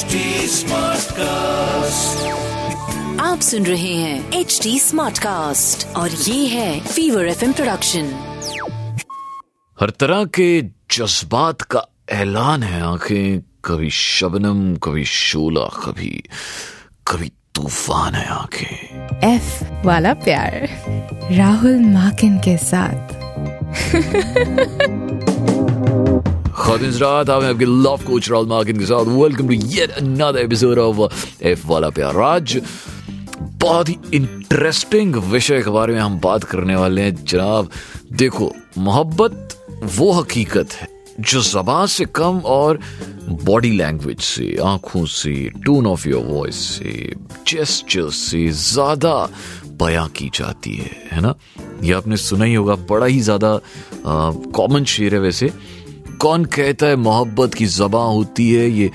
HD Smartcast. आप सुन रहे हैं एच डी स्मार्ट कास्ट और ये है फीवर एफ़ प्रोडक्शन हर तरह के जज्बात का ऐलान है आँखें कभी शबनम कभी शोला कभी कभी तूफ़ान है आँखें। एफ़ वाला प्यार। राहुल माकिन के साथ। खातिन रात आप आपके लव कोच राहुल मार्किन के साथ welcome to yet another episode of F वाला प्यार आज बहुत ही इंटरेस्टिंग विषय के बारे में हम बात करने वाले हैं जनाब देखो मोहब्बत वो हकीकत है जो जबान से कम और बॉडी लैंग्वेज से आँखों से टोन ऑफ़ योर वॉइस से जेस्चर से ज़्यादा बयां की जाती है है ना ये आपने सुना ही होगा बड़ा ही ज़्यादा कॉमन शेर है वैसे कौन कहता है, मोहब्बत की जबा होती है, ये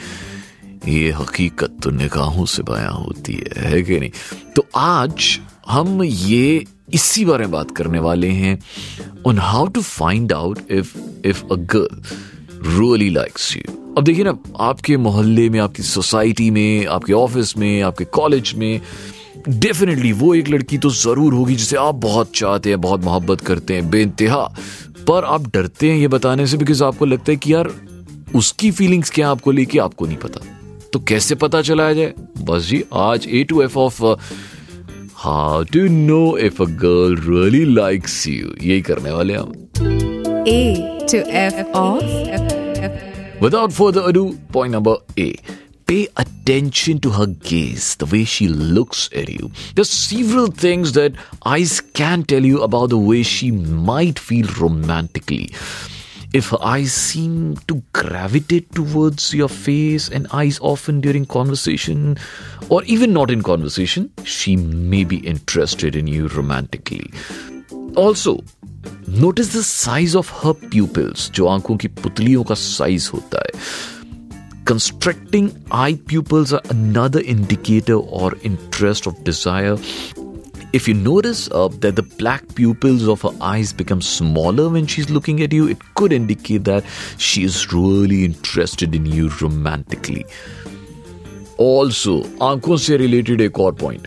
ये हकीकत तो निगाहों से बयां होती है है कि नहीं? तो आज हम ये, इसी बारे में बात करने वाले हैं on how to find out if if a girl really likes you अब देखिए ना, आपके मोहल्ले में, आपकी सोसाइटी में, आपके ऑफ़िस में, आपके कॉलेज में डेफिनेटली वो एक लड़की तो ज़रूर होगी जिसे आप बहुत चाहते हैं, बहुत मोहब्बत करते हैं, बेइंतहा। पर आप डरते हैं ये बताने से बिकॉज़ आपको लगता है कि यार उसकी फीलिंग्स क्या आपको लेके आपको नहीं पता। तो कैसे पता चलाया जाए? बस जी आज A to F of how to know if a girl really likes you यही करने वाले हम। A to F of Without further ado, point number A. Pay attention to her gaze, the way she looks at you. There's several things that eyes can tell you about the way she might feel romantically. If her eyes seem to gravitate towards your face and eyes often during conversation, or even not in conversation, she may be interested in you romantically. Also, notice the size of her pupils जो आंखों की पुतलियों का size होता है Constricting eye pupils are another indicator और interest of desire If you notice uh, that the black pupils of her eyes become smaller when she's looking at you, it could indicate that she is really interested in you romantically. Also, आंखों से related एक और point.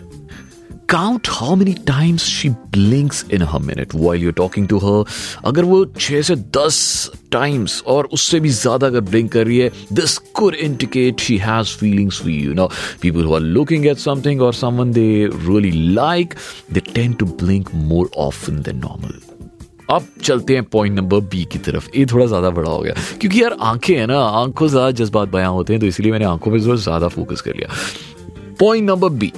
Count how many times she blinks in her minute while you talking to her अगर वो छह से दस times और उससे भी ज़्यादा अगर ब्लिंक कर रही है this could indicate she has feelings for you no people who are looking at something और someone they really like they tend to blink more often than normal अब चलते हैं पॉइंट नंबर बी की तरफ़। ये थोड़ा ज़्यादा बड़ा हो गया। क्योंकि यार आँखें हैं ना, आँखों ज़्यादा जज्बात बयां होते हैं तो इसलिए मैंने आँखों पे ज़्यादा फोकस कर लिया। Point number B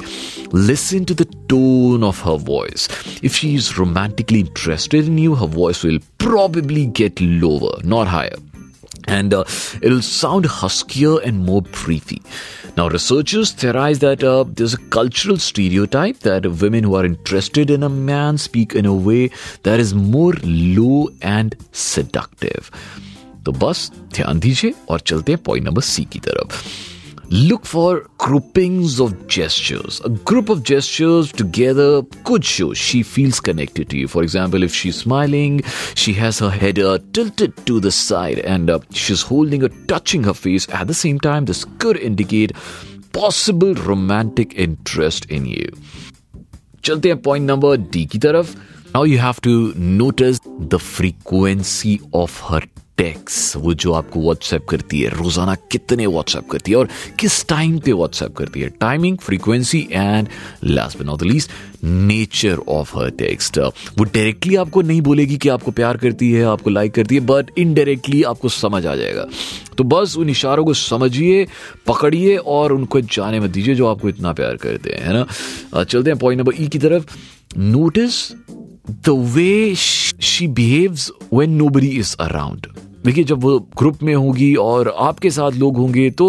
listen to the tone of her voice. If she is romantically interested in you, her voice will probably get lower, not higher. And uh, it'll sound huskier and more breathy. Now, researchers theorize that uh, there's a cultural stereotype that women who are interested in a man speak in a way that is more low and seductive. तो बस ध्यान दीजिए और चलते हैं point number C की तरफ Look for groupings of gestures. A group of gestures together could show she feels connected to you. For example, if she's smiling, she has her head uh, tilted to the side and uh, she's holding or touching her face. At the same time, this could indicate possible romantic interest in you. चलते हैं point number D की तरफ now you have to notice the frequency of her texts, वो जो आपको WhatsApp करती है, रोज़ाना कितने व्हाट्सएप करती है और किस टाइम पे व्हाट्सएप करती है? Timing frequency and last but not the least nature of her text वो डायरेक्टली आपको नहीं बोलेगी कि आपको प्यार करती है, आपको लाइक करती है बट इनडायरेक्टली आपको समझ आ जाएगा। तो बस उन इशारों को समझिए, पकड़िए और उनको जाने मत दीजिए जो आपको इतना प्यार करते हैं, है ना? चलते हैं पॉइंट नंबर ई की तरफ़। Notice the way she behaves when nobody is around देखिए, जब वो ग्रुप में होगी और आपके साथ लोग होंगे तो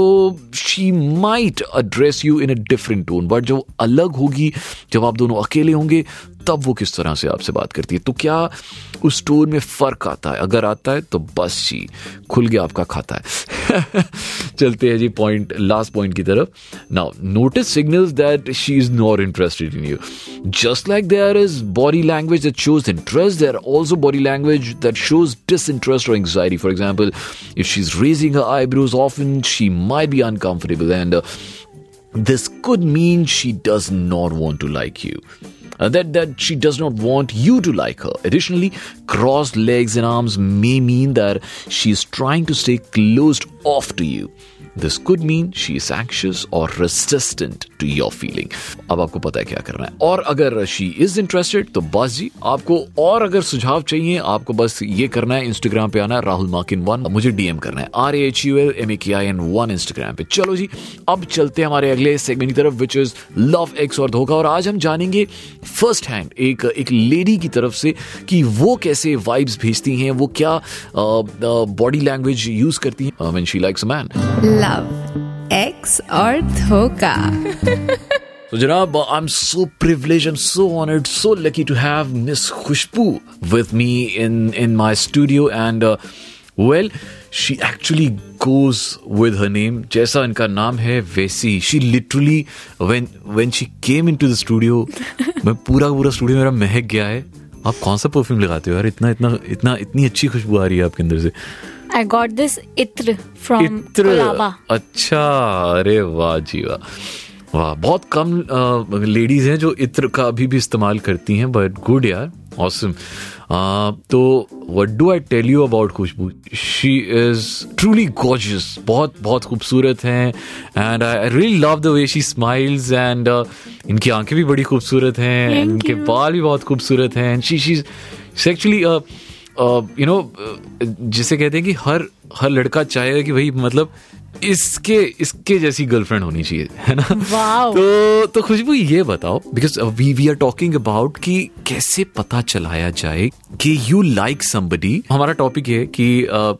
she might address you in a different tone but जो अलग होगी, जब आप दोनों अकेले होंगे तब वो किस तरह से आपसे बात करती है? तो क्या उस टोन में फ़र्क आता है? अगर आता है तो बस जी खुल गया आपका खाता है। चलते हैं जी पॉइंट लास्ट पॉइंट की तरफ़। Now notice signals that she is not interested in you just like there is body language that shows interest there also body language that shows disinterest or anxiety. For example if she's raising her eyebrows often she might be uncomfortable and uh, this could mean she does not want to like you. Uh, that that she does not want you to like her. Additionally, crossed legs and arms may mean that she is trying to stay closed off to you. This could mean she is anxious और resistant to your feeling अब आपको पता है क्या करना है। और अगर शी इज़ इंटरेस्टेड तो बस जी, आपको और अगर सुझाव चाहिए, आपको बस ये करना है इंस्टाग्राम पे आना राहुल माकिन वन मुझे डीएम करना है। R H U L M A K I N one Instagram पे। चलो जी, अब चलते हैं हमारे अगले सेगमेंट की तरफ़ विच इज़ लव एक्स और धोखा। और आज हम जानेंगे फ़र्स्ट हैंड एक एक लेडी की तरफ़ से, कि वो कैसे वाइब्स भेजती हैं, वो क्या बॉडी लैंग्वेज यूज़ करती हैं। When she likes man love ex और धोखा तो जनाब I am so privilege and so honoured so lucky to have miss Khushboo with me in in my studio and well she actually goes with her name जैसा इनका नाम है वैसी she literally when when she came into the studio मैं पूरा पूरा studio मेरा महक गया है आप कौन सा परफ्यूम लगाते हो यार इतना इतना इतना इतनी अच्छी खुशबू आ रही है आपके अंदर से I got this itr from इत्र अच्छा अरे वाह जी वाह। वाह बहुत कम लेडीज़ हैं जो इत्र का अभी भी इस्तेमाल करती हैं बट गुड यार ऑसम तो what do I tell you about Khushboo? She is truly gorgeous बहुत बहुत खूबसूरत हैं and I really love the way she smiles and इनकी आँखें भी बड़ी खूबसूरत हैं इनके बाल भी बहुत खूबसूरत हैं and she she actually you know जिसे कहते हैं कि हर हर लड़का चाहेगा कि भाई मतलब इसके इसके जैसी गर्लफ्रेंड होनी चाहिए है ना? Wow. तो तो खुशबू ये बताओ because we we are talking about कि कैसे पता चलाया जाए कि यू लाइक समबडी हमारा टॉपिक है कि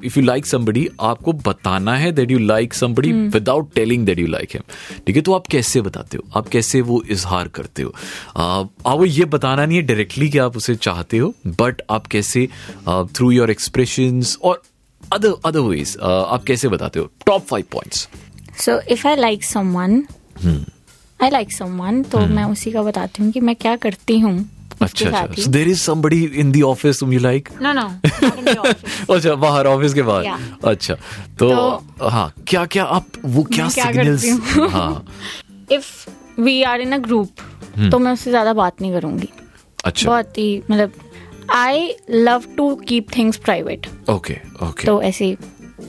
इफ़ यू लाइक समबडी आपको बताना है that you like somebody without telling that you like him ठीक है तो आप कैसे बताते हो? आप कैसे वो इजहार करते हो? Uh, आपको ये बताना नहीं है डायरेक्टली कि आप उसे चाहते हो बट आप कैसे थ्रू योर एक्सप्रेशन और अदर अदर वेज आप कैसे बताते हो? Top five points So if I like someone, I like someone, तो मैं उसी का बताती हूँ कि मैं क्या करती हूँ अच्छा। So there is somebody in the office you like No, no, not in the office. अच्छा बाहर ऑफ़िस के बाहर। Yeah. अच्छा तो, तो- हाँ क्या क्या आप वो क्या सिग्नल्स हूँ? If we are in a group, तो मैं उससे ज़्यादा बात नहीं करूँगी। अच्छा। बहुत ही मतलब I love to keep things private okay okay तो ऐसे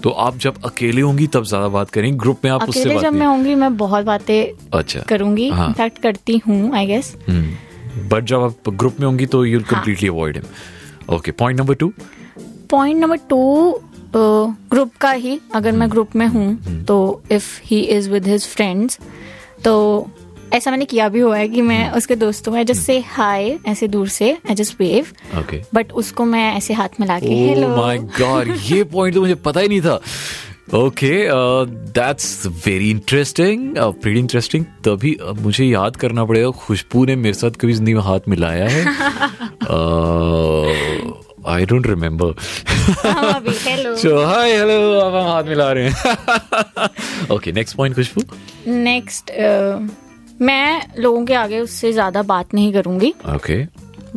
तो आप जब अकेले होंगी तब ज़्यादा बात करेंगी? ग्रुप में आप अकेले जब मैं होंगी मैं बहुत बातें अच्छा। करूँगी। इनफैक्ट हाँ। करती हूँ आई गेस बट जब आप ग्रुप में होंगी तो you completely avoid him okay point number two point number two group का ही। अगर मैं ग्रुप में हूँ तो if he is with his friends तो ऐसा मैंने किया भी हुआ है कि मैं उसके दोस्तों में जस्ट से हाय ऐसे दूर से I just wave okay but उसको मैं ऐसे हाथ मिला के ओह हेलो माय गॉड ये पॉइंट तो मुझे पता ही नहीं था. Okay that's very interesting very interesting तभी अब मुझे याद करना पड़ेगा खुशबू ने मेरे साथ कभी ज़िंदगी में हाथ मिलाया है? आई डोंट रिमेम्बर चलो हाय हेलो अब हम हाथ मिला रहे हैं. Okay next point Khushboo. Next मैं लोगों के आगे उससे ज़्यादा बात नहीं करूँगी। ओके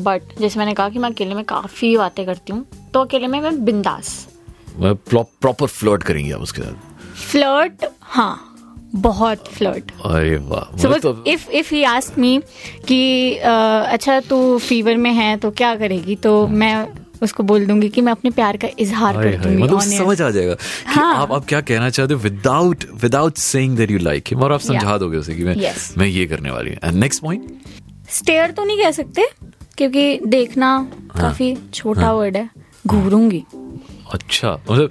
बट जैसे मैंने कहा कि मैं अकेले में काफ़ी बातें करती हूँ तो अकेले में मैं बिंदास। प्रॉपर फ्लर्ट करेंगे आप उसके साथ। फ्लर्ट हाँ बहुत फ्लर्ट अरे वाह if if he ask me कि अच्छा तू फीवर में है तो क्या करेगी? तो मैं उसको बोल दूँगी कि मैं अपने प्यार का इजहार कर दूँगी मतलब समझ आ जाएगा कि हाँ। आप आप क्या कहना चाहते हो without without saying that you like him और आप समझा Yeah. दोगे उसे कि मैं Yes. मैं ये करने वाली हूँ एंड नेक्स्ट पॉइंट स्टेयर तो नहीं कह सकते क्योंकि देखना हाँ. काफ़ी छोटा हाँ. वर्ड है घूरूँगी अच्छा मतलब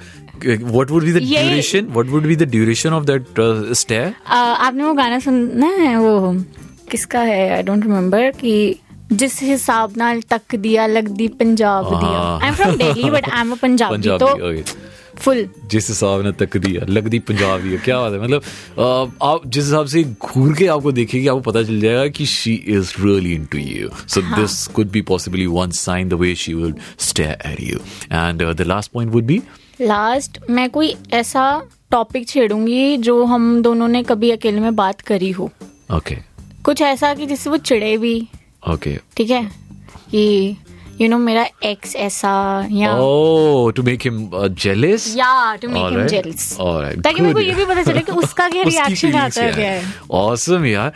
what would be the ये- duration what would be the duration of that uh, stare आपने वो गाना सुनना है वो किसका है आई डोंट रिमेम्बर कि जिस हिसाब नाल तक दिया लग दी पंजाब दिया हाँ। I am from Delhi but I am a Punjabi Punjabi तो फुल जिस हिसाब ने तक दिया लग दी पंजाब दिया क्या बात है? मतलब आप जिस हिसाब से घूर के आपको देखेगी आपको पता चल जाएगा कि she is really into you so this could be possibly one sign the way she will stare at you and the last point would be last मैं कोई ऐसा टॉपिक छेड़ूँगी जो हम दोनों ने कभी अकेले में बात करी हो। Okay okay. कुछ ऐसा कि जिससे वो चिड़े भी। ओके ठीक है? कि यू नो मेरा एक्स ऐसा या ओ टू मेक हिम जेलस या to make him jealous alright ताकि मेरे को ये भी पता चले कि उसका क्या रिएक्शन आता है ऑसम यार।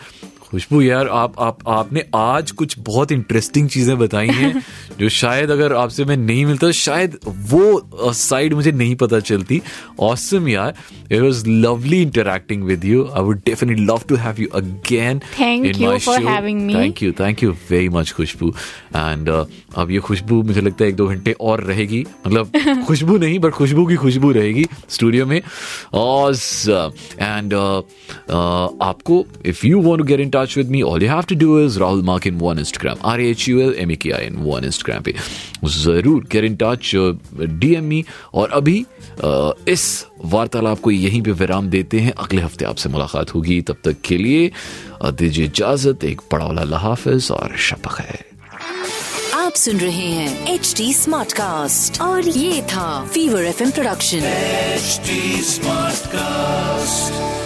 खुशबू यार आप आप आपने आज कुछ बहुत इंटरेस्टिंग चीज़ें बताई हैं जो शायद अगर आपसे मैं नहीं मिलता शायद वो साइड मुझे नहीं पता चलती। ऑसम यार it was lovely interacting with you I would definitely love to have you again for having me. Thank you thank you very much Khushboo and अब ये खुशबू मुझे लगता है एक दो घंटे और रहेगी। मतलब खुशबू नहीं बट खुशबू की खुशबू रहेगी स्टूडियो में। एंड आपको if you want to get in touch with me all you have to do is Rahul mark in one Instagram R H U L M A K I in one Instagram पे ज़रूर get in touch DM me और अभी uh, इस वार्तालाप को यहीं पे विराम देते हैं। अगले हफ़्ते आपसे मुलाकात होगी। तब तक के लिए uh, दीजिए इजाज़त एक बड़ा वाला हाफिज और शपक है आप सुन रहे हैं एच डी स्मार्ट कास्ट और ये था fever F production HD Smartcast.